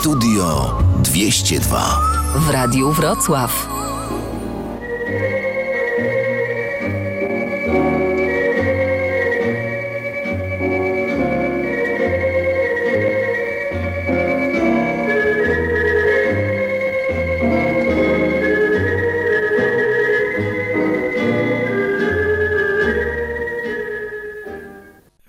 Studio 202 w Radiu Wrocław.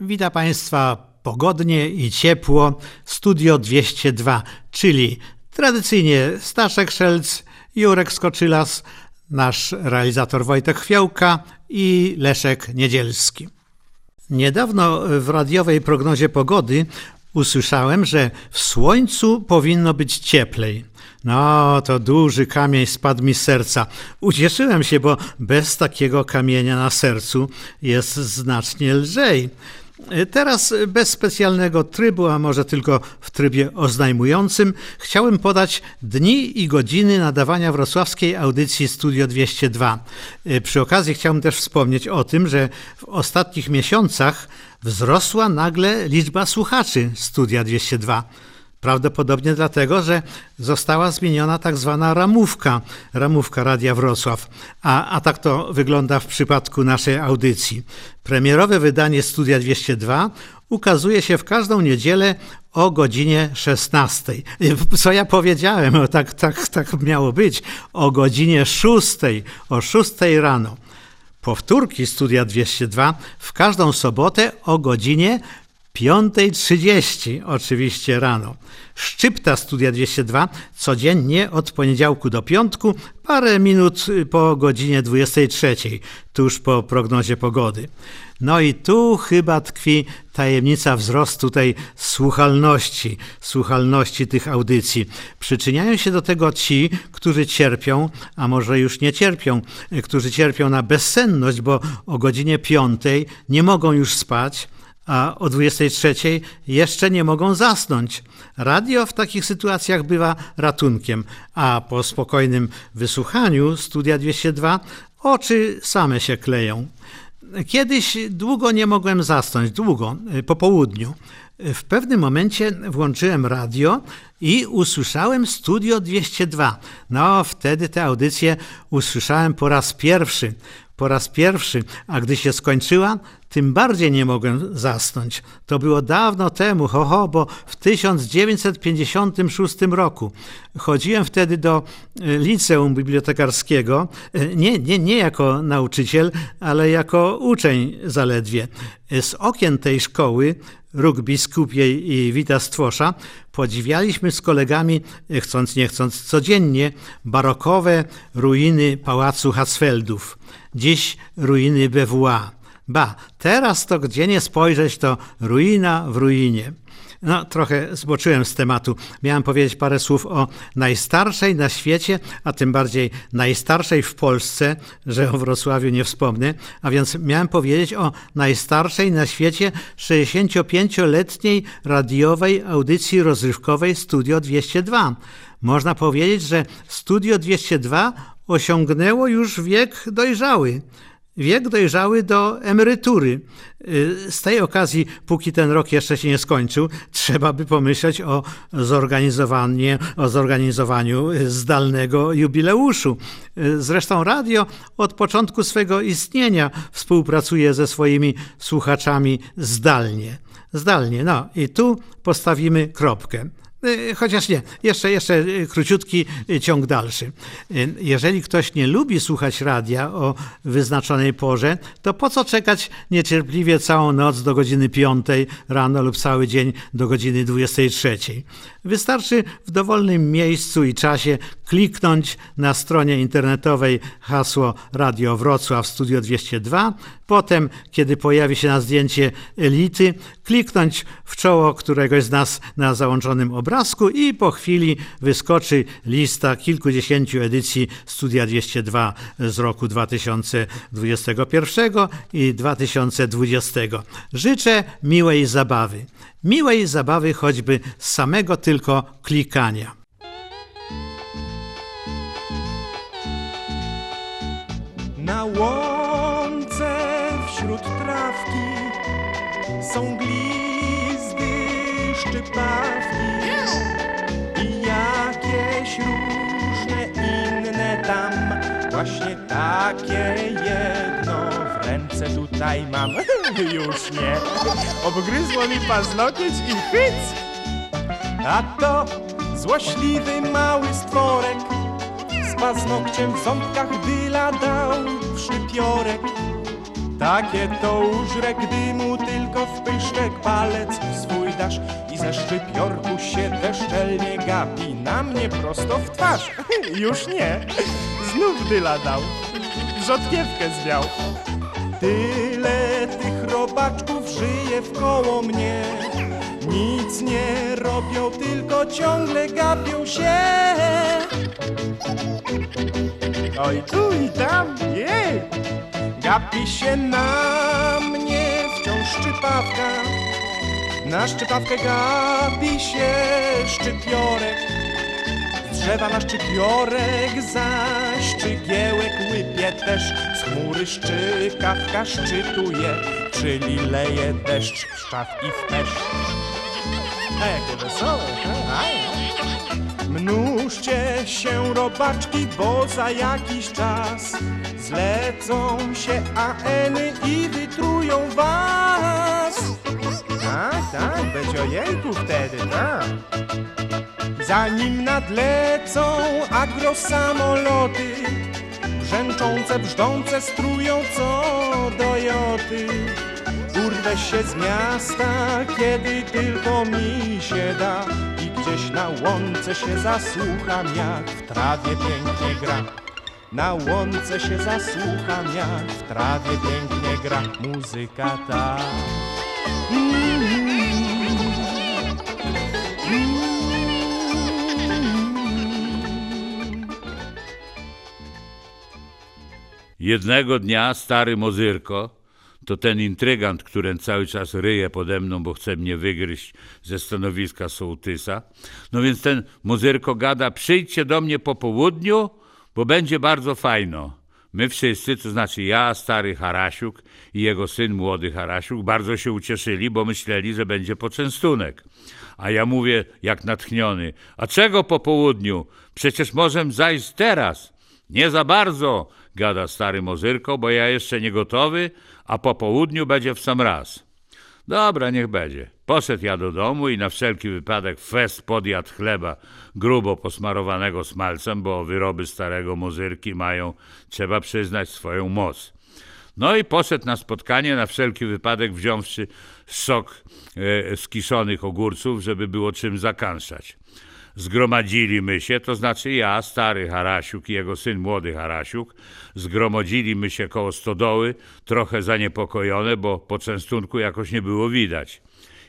Witam Państwa pogodnie i ciepło. Studio 202, czyli tradycyjnie Staszek Szelc, Jurek Skoczylas, nasz realizator Wojtek Chwiałka i Leszek Niedzielski. Niedawno w radiowej prognozie pogody usłyszałem, że w słońcu powinno być cieplej. No, to duży kamień spadł mi z serca. Ucieszyłem się, bo bez takiego kamienia na sercu jest znacznie lżej. Teraz bez specjalnego trybu, a może tylko w trybie oznajmującym, chciałem podać dni i godziny nadawania wrocławskiej audycji Studio 202. Przy okazji chciałem też wspomnieć o tym, że w ostatnich miesiącach wzrosła nagle liczba słuchaczy Studia 202. Prawdopodobnie dlatego, że została zmieniona tak zwana ramówka, ramówka Radia Wrocław. A, a tak to wygląda w przypadku naszej audycji. Premierowe wydanie Studia 202 ukazuje się w każdą niedzielę o godzinie 16. Co ja powiedziałem? Tak, tak, tak miało być. O godzinie 6, o 6 rano. Powtórki Studia 202 w każdą sobotę o godzinie 5.30 oczywiście rano. Szczypta Studia 202 codziennie od poniedziałku do piątku, parę minut po godzinie 23, tuż po prognozie pogody. No i tu chyba tkwi tajemnica wzrostu tej słuchalności, słuchalności tych audycji. Przyczyniają się do tego ci, którzy cierpią, a może już nie cierpią, którzy cierpią na bezsenność, bo o godzinie 5 nie mogą już spać, a o 23 jeszcze nie mogą zasnąć. Radio w takich sytuacjach bywa ratunkiem, a po spokojnym wysłuchaniu Studia 202 oczy same się kleją. Kiedyś długo nie mogłem zasnąć, długo, po południu. W pewnym momencie włączyłem radio i usłyszałem Studio 202. No, wtedy tę audycję usłyszałem po raz pierwszy po raz pierwszy, a gdy się skończyła, tym bardziej nie mogłem zasnąć. To było dawno temu, ho, ho bo w 1956 roku. Chodziłem wtedy do e, liceum bibliotekarskiego, e, nie, nie, nie jako nauczyciel, ale jako uczeń zaledwie. Z okien tej szkoły Róg Biskupiej i Wita Stwosza podziwialiśmy z kolegami, e, chcąc nie chcąc, codziennie barokowe ruiny pałacu Hatzfeldów dziś ruiny BWA. Ba, teraz to gdzie nie spojrzeć, to ruina w ruinie. No, trochę zboczyłem z tematu. Miałem powiedzieć parę słów o najstarszej na świecie, a tym bardziej najstarszej w Polsce, że o Wrocławiu nie wspomnę, a więc miałem powiedzieć o najstarszej na świecie 65-letniej radiowej audycji rozrywkowej Studio 202. Można powiedzieć, że Studio 202 osiągnęło już wiek dojrzały. Wiek dojrzały do emerytury. Y, z tej okazji, póki ten rok jeszcze się nie skończył, trzeba by pomyśleć o, zorganizowanie, o zorganizowaniu zdalnego jubileuszu. Y, zresztą radio od początku swego istnienia współpracuje ze swoimi słuchaczami zdalnie. Zdalnie, no i tu postawimy kropkę. Y, chociaż nie, jeszcze, jeszcze króciutki ciąg dalszy. Y, jeżeli ktoś nie lubi słuchać radia o wyznaczonej porze, to po co czekać niecierpliwie całą noc do godziny 5 rano lub cały dzień do godziny 23? Wystarczy w dowolnym miejscu i czasie kliknąć na stronie internetowej hasło Radio Wrocław Studio 202, potem, kiedy pojawi się na zdjęcie elity, kliknąć w czoło któregoś z nas na załączonym obrazku i po chwili wyskoczy lista kilkudziesięciu edycji Studia 202 z roku 2021 i 2020. Życzę miłej zabawy miłej zabawy choćby z samego tylko klikania. Na łące wśród trawki są glizdy szczypawki i jakieś różne inne tam, właśnie takie jedno w ręce tutaj mam. Już nie. Obgryzło mi paznokieć i hyc. A to złośliwy mały stworek z paznokciem w ząbkach dyla dał w. Takie to użre, gdy mu tylko w pyszczek palec swój dasz i ze szczypiorku się bezczelnie gapi na mnie prosto w twarz. Już nie, znów dyla dał, rzodkiewkę zwiał. Tyle tych robaczków żyje wkoło mnie, nic nie robią, tylko ciągle gapią się. Oj tu i tam, jej! Gapi się na mnie wciąż szczypawka Na szczypawkę gapi się szczypiorek drzewa na szczypiorek zaś szczypiełek łypie też Z chmury szczykawka szczytuje Czyli leje deszcz w szczaw i w peszcz A jakie wesołe, a? Mnóżcie się robaczki, bo za jakiś czas Zlecą się aeny i wytrują was. Tak, tak, będzie ojejku wtedy, tak Zanim nadlecą agrosamoloty Brzęczące, brzdące strują co do joty. Urwę się z miasta, kiedy tylko mi się da I gdzieś na łące się zasłucham, jak w trawie pięknie gra. Na łące się zasłucham, jak w trawie pięknie gra Muzyka ta Jednego dnia stary Mozyrko, to ten intrygant, który cały czas ryje pode mną, bo chce mnie wygryźć ze stanowiska sołtysa. No więc ten Mozyrko gada, przyjdźcie do mnie po południu, bo będzie bardzo fajno. My wszyscy, to znaczy ja, stary Harasiuk i jego syn młody Harasiuk, bardzo się ucieszyli, bo myśleli, że będzie poczęstunek. A ja mówię, jak natchniony, a czego po południu? Przecież możemy zajść teraz. Nie za bardzo, gada stary Mozyrko, bo ja jeszcze nie gotowy, a po południu będzie w sam raz. Dobra, niech będzie. Poszedł ja do domu i na wszelki wypadek fest podjadł chleba grubo posmarowanego smalcem, bo wyroby starego Mozyrki mają, trzeba przyznać, swoją moc. No i poszedł na spotkanie, na wszelki wypadek wziąwszy sok e, z kiszonych ogórców, żeby było czym zakanszać zgromadzili się, to znaczy ja, stary Harasiuk i jego syn młody Harasiuk, zgromadzili się koło stodoły, trochę zaniepokojone, bo po częstunku jakoś nie było widać.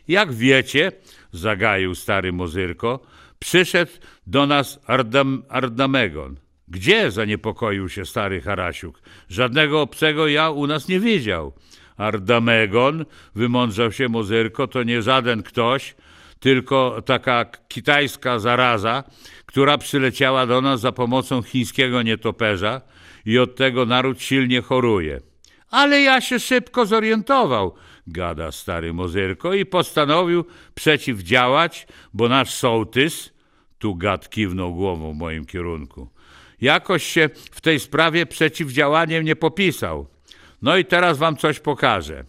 Jak wiecie, zagaił stary Mozyrko, przyszedł do nas Ardam, Ardamegon. Gdzie zaniepokoił się stary Harasiuk? Żadnego obcego ja u nas nie widział. Ardamegon, wymądrzał się Mozyrko, to nie żaden ktoś, tylko taka kitajska zaraza, która przyleciała do nas za pomocą chińskiego nietoperza i od tego naród silnie choruje. Ale ja się szybko zorientował, gada stary Mozyrko i postanowił przeciwdziałać, bo nasz sołtys, tu gad kiwnął głową w moim kierunku, jakoś się w tej sprawie przeciwdziałaniem nie popisał. No i teraz wam coś pokażę.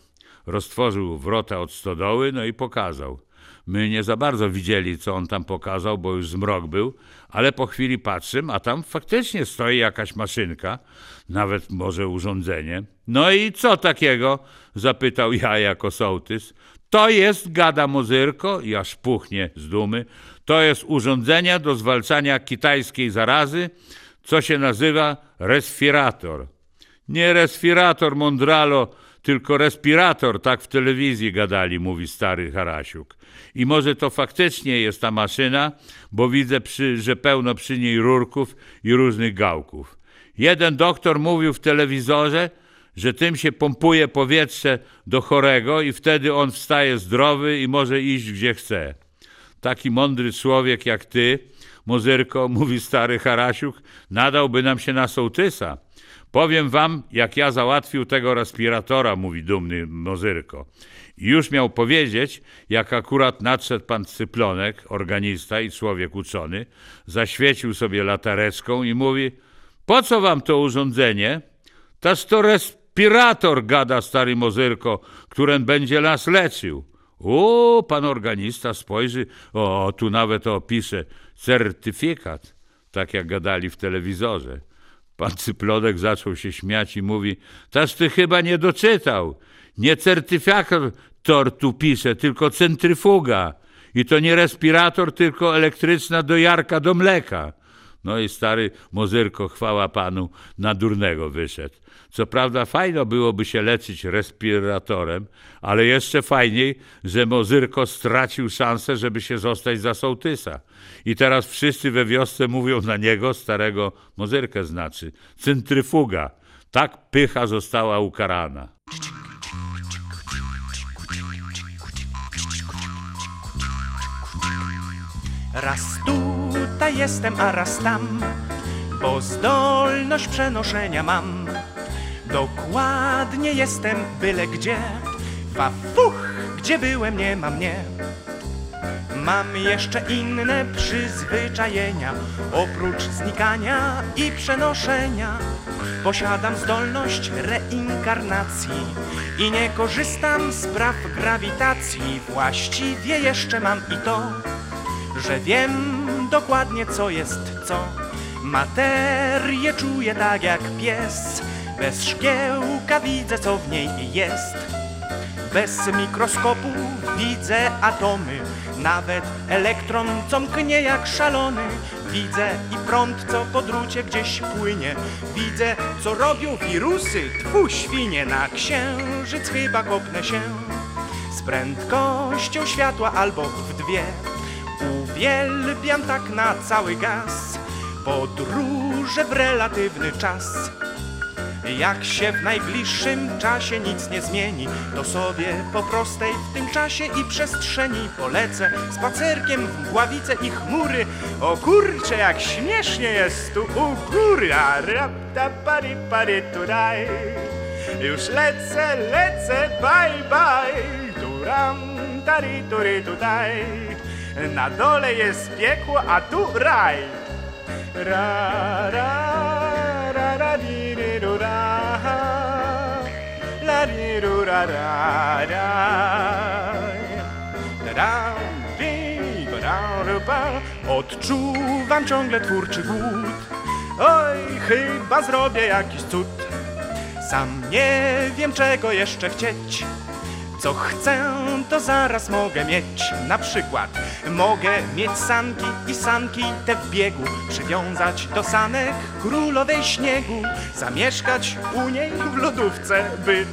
Roztworzył wrota od stodoły, no i pokazał. My nie za bardzo widzieli, co on tam pokazał, bo już zmrok był, ale po chwili patrzymy, a tam faktycznie stoi jakaś maszynka, nawet może urządzenie. No i co takiego? zapytał ja jako sołtys. To jest, gada Mozyrko, i aż puchnie z dumy, to jest urządzenie do zwalczania kitajskiej zarazy, co się nazywa respirator. Nie respirator, Mondralo, tylko respirator, tak w telewizji gadali, mówi stary Harasiuk. I może to faktycznie jest ta maszyna, bo widzę, przy, że pełno przy niej rurków i różnych gałków. Jeden doktor mówił w telewizorze, że tym się pompuje powietrze do chorego i wtedy on wstaje zdrowy i może iść gdzie chce. Taki mądry człowiek jak ty, Mozyrko, mówi stary Harasiuk, nadałby nam się na sołtysa. Powiem wam, jak ja załatwił tego respiratora, mówi dumny Mozyrko. I już miał powiedzieć, jak akurat nadszedł pan Cyplonek, organista i człowiek uczony, zaświecił sobie latareczką i mówi po co wam to urządzenie? Taż to respirator, gada stary mozyrko, któren będzie nas leczył. O, pan organista spojrzy, o, tu nawet opisze certyfikat, tak jak gadali w telewizorze. Pan Cyplodek zaczął się śmiać i mówi, taż ty chyba nie doczytał. Nie certyfikator tu pisze, tylko centryfuga. I to nie respirator, tylko elektryczna dojarka do mleka. No i stary mozyrko, chwała panu, na durnego wyszedł. Co prawda fajno byłoby się leczyć respiratorem, ale jeszcze fajniej, że mozyrko stracił szansę, żeby się zostać za sołtysa. I teraz wszyscy we wiosce mówią na niego, starego mozyrkę znaczy, centryfuga. Tak pycha została ukarana. Raz tutaj jestem, a raz tam, bo zdolność przenoszenia mam. Dokładnie jestem byle gdzie, fafuch, gdzie byłem nie ma mnie. Mam jeszcze inne przyzwyczajenia, oprócz znikania i przenoszenia. Posiadam zdolność reinkarnacji i nie korzystam z praw grawitacji. Właściwie jeszcze mam i to, że wiem dokładnie co jest co. Materię czuję tak jak pies, bez szkiełka widzę co w niej jest. Bez mikroskopu widzę atomy, nawet elektron co mknie jak szalony. Widzę i prąd co po drucie gdzieś płynie. Widzę co robią wirusy, tfu świnie na księżyc chyba kopnę się. Z prędkością światła albo w dwie. Uwielbiam tak na cały gaz podróże w relatywny czas. Jak się w najbliższym czasie nic nie zmieni, to sobie po prostej w tym czasie i przestrzeni polecę spacerkiem w mgławice i chmury. O kurcze, jak śmiesznie jest tu u góry, a rapta pari pari turaj. Już lecę, lecę, bye bye, turam tari turi tutaj. Na dole jest piekło, a tu raj. Ra, ra, ra, ra, di. La, di, du, ra, ra. Da, da, di, ba, da, du, ba. Odczuwam ciągle twórczy głód. Oj, chyba zrobię jakiś cud. Sam nie wiem, czego jeszcze chcieć. Co chcę, to zaraz mogę mieć. Na przykład mogę mieć sanki i sanki te w biegu, przywiązać do sanek królowej śniegu, zamieszkać u niej w lodówce, by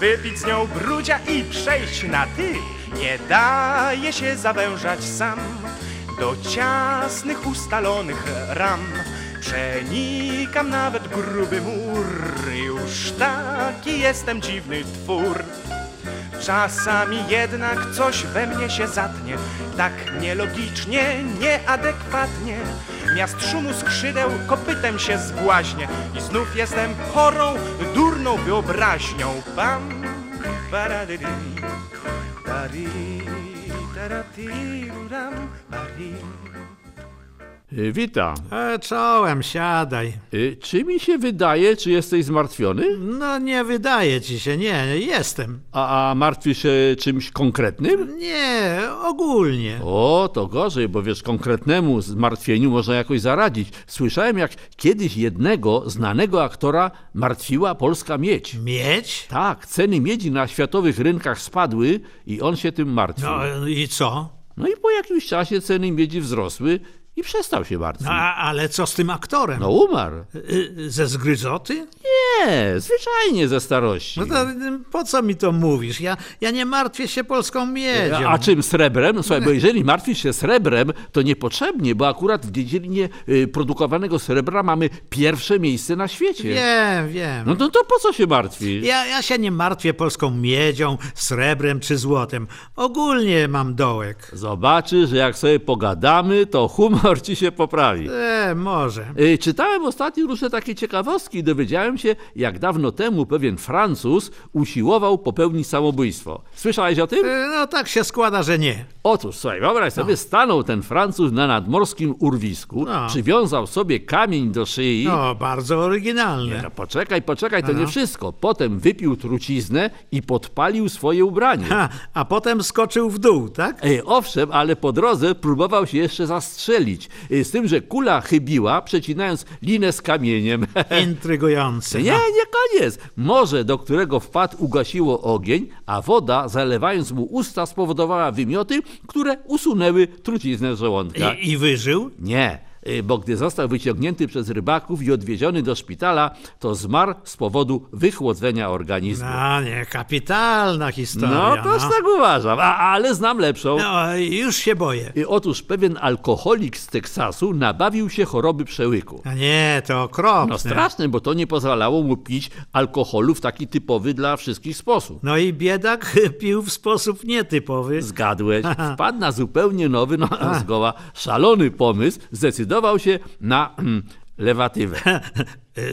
wypić z nią brudzia i przejść na ty. Nie daje się zawężać sam do ciasnych ustalonych ram. Przenikam nawet gruby mur, już taki jestem dziwny twór. Czasami jednak coś we mnie się zatnie, tak nielogicznie, nieadekwatnie. Miast szumu skrzydeł kopytem się zbłaźnie i znów jestem chorą, durną wyobraźnią. Pari. Y, Witam. E, czołem, siadaj. Y, Czy mi się wydaje, czy jesteś zmartwiony? No nie wydaje ci się, nie, jestem. A, a martwisz się czymś konkretnym? Nie, ogólnie. O, to gorzej, bo wiesz, konkretnemu zmartwieniu można jakoś zaradzić. Słyszałem, jak kiedyś jednego znanego aktora martwiła polska miedź. Mieć? Tak, ceny miedzi na światowych rynkach spadły i on się tym martwił. No i co? No i po jakimś czasie ceny miedzi wzrosły i przestał się martwić. No, a, ale co z tym aktorem? No umarł. Y, Ze zgryzoty? Nie, zwyczajnie ze starości. No to y, po co mi to mówisz? Ja, ja nie martwię się polską miedzią. A czym srebrem? Słuchaj, bo jeżeli martwisz się srebrem, to niepotrzebnie, bo akurat w dziedzinie y, produkowanego srebra mamy pierwsze miejsce na świecie. Wiem, wiem. No to, to po co się martwisz? Ja, ja się nie martwię polską miedzią, srebrem czy złotem. Ogólnie mam dołek. Zobaczysz, że jak sobie pogadamy, to humor ci się poprawi. E, może. Y, Czytałem ostatnio różne takie ciekawostki i dowiedziałem się, jak dawno temu pewien Francuz usiłował popełnić samobójstwo. Słyszałeś o tym? E, No tak się składa, że nie. Otóż, słuchaj, wyobraź sobie, stanął ten Francuz na nadmorskim urwisku, No. przywiązał sobie kamień do szyi. No, bardzo oryginalne. No, poczekaj, poczekaj, to nie wszystko. Potem wypił truciznę i podpalił swoje ubranie. Ha, a potem skoczył w dół, tak? Ej, owszem, ale po drodze próbował się jeszcze zastrzelić. Y, Z tym, że kula chybiła, przecinając linę z kamieniem. Intrygujące. Nie, no. nie koniec. Morze, do którego wpadł, ugasiło ogień, a woda, zalewając mu usta, spowodowała wymioty, które usunęły truciznę z żołądka. I, I wyżył? Nie, bo gdy został wyciągnięty przez rybaków i odwieziony do szpitala, to zmarł z powodu wychłodzenia organizmu. No nie, kapitalna historia. No, też tak uważam, a, ale znam lepszą. No, już się boję. I Otóż pewien alkoholik z Teksasu nabawił się choroby przełyku. A nie, to okropne. No straszne, bo to nie pozwalało mu pić alkoholu w taki typowy dla wszystkich sposób. No i biedak pił w sposób nietypowy. Zgadłeś, wpadł na zupełnie nowy, no zgoła szalony pomysł, zdecydował się na mm, lewatywę.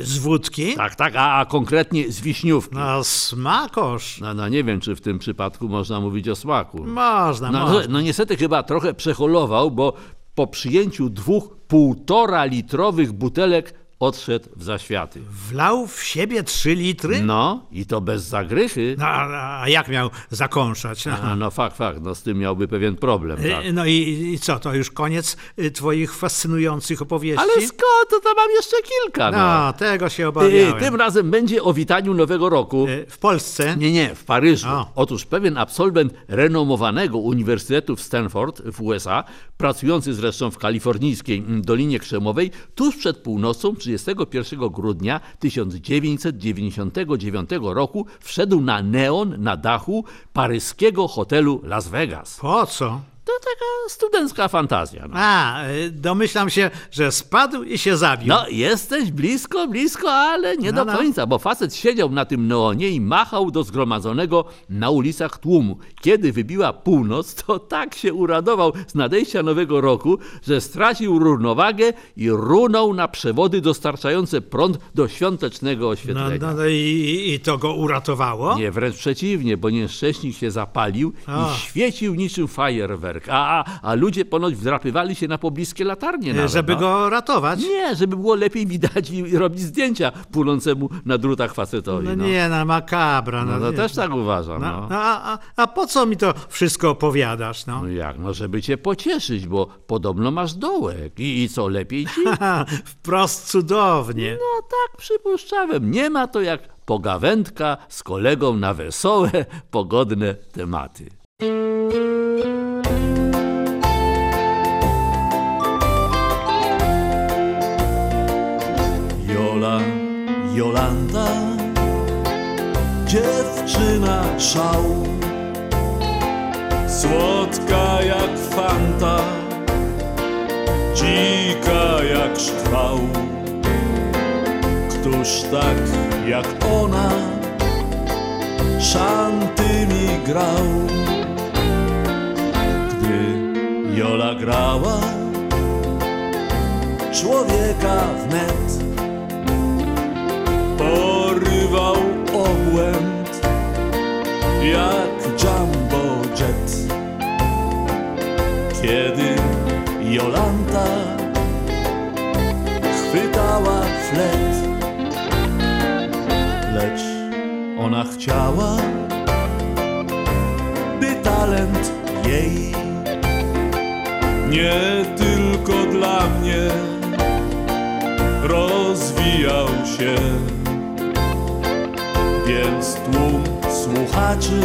Z wódki? Tak, tak, a, a konkretnie z wiśniówki. No smakosz. No, no nie wiem, czy w tym przypadku można mówić o smaku. Można, No, można. no niestety chyba trochę przeholował, bo po przyjęciu dwóch półtora litrowych butelek odszedł w zaświaty. Wlał w siebie trzy litry? No i to bez zagrychy. No, a, a jak miał zakąszać? No, A, no fakt, fakt, no z tym miałby pewien problem, tak. Y, no i, i co, to już koniec y, twoich fascynujących opowieści? Ale skąd, to, to mam jeszcze kilka, no. No, tego się Y, obawiałem. Tym razem będzie o witaniu Nowego Roku. W Polsce? Nie, nie, w Paryżu. O. Otóż pewien absolwent renomowanego Uniwersytetu w Stanford w USA, pracujący zresztą w kalifornijskiej mm, Dolinie Krzemowej, tuż przed północą 31 grudnia 1999 roku wszedł na neon na dachu paryskiego hotelu Las Vegas. Po co? To taka studencka fantazja. No. A, y, domyślam się, że spadł i się zabił. No, jesteś blisko, blisko, ale nie No, do no. końca, bo facet siedział na tym neonie i machał do zgromadzonego na ulicach tłumu. Kiedy wybiła północ, to tak się uradował z nadejścia nowego roku, że stracił równowagę i runął na przewody dostarczające prąd do świątecznego No, oświetlenia. no, no i, i to go uratowało? Nie, wręcz przeciwnie, bo nieszczęśnik się zapalił O. i świecił niczym fajerwerk, a, a, a ludzie ponoć wdrapywali się na pobliskie latarnie nawet, Żeby no. go ratować? Nie, żeby było lepiej widać i robić zdjęcia płonącemu na drutach facetowi. No No, nie, no makabra. no, No, no też tak uważam. No, No. a, a, a po co mi to wszystko opowiadasz? No? No jak, no żeby cię pocieszyć, bo podobno masz dołek. I, i co, lepiej ci? Wprost cudownie. No tak przypuszczałem. Nie ma to jak pogawędka z kolegą na wesołe, pogodne tematy. Dziewczyna szału, słodka jak fanta, dzika jak szkwał. Któż tak jak ona szanty mi grał? Gdy Jola grała, człowieka wnet porywał obłęd jak jumbo jet. Kiedy Jolanta chwytała flet, lecz ona chciała, by talent jej nie tylko dla mnie rozwijał się. Słuchaczy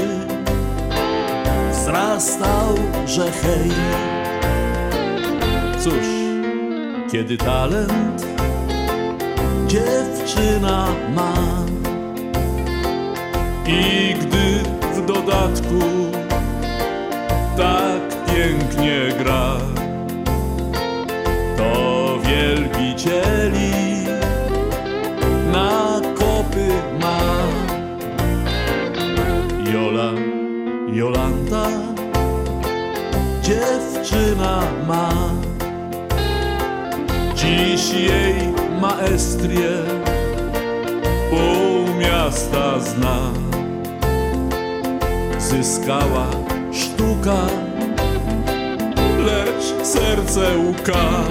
wzrastał, że hej. Cóż, kiedy talent dziewczyna ma i gdy w dodatku tak pięknie gra, to wielbicieli na dziewczyna ma. Dziś jej maestrię pół miasta zna. Zyskała sztuka, lecz serce łka.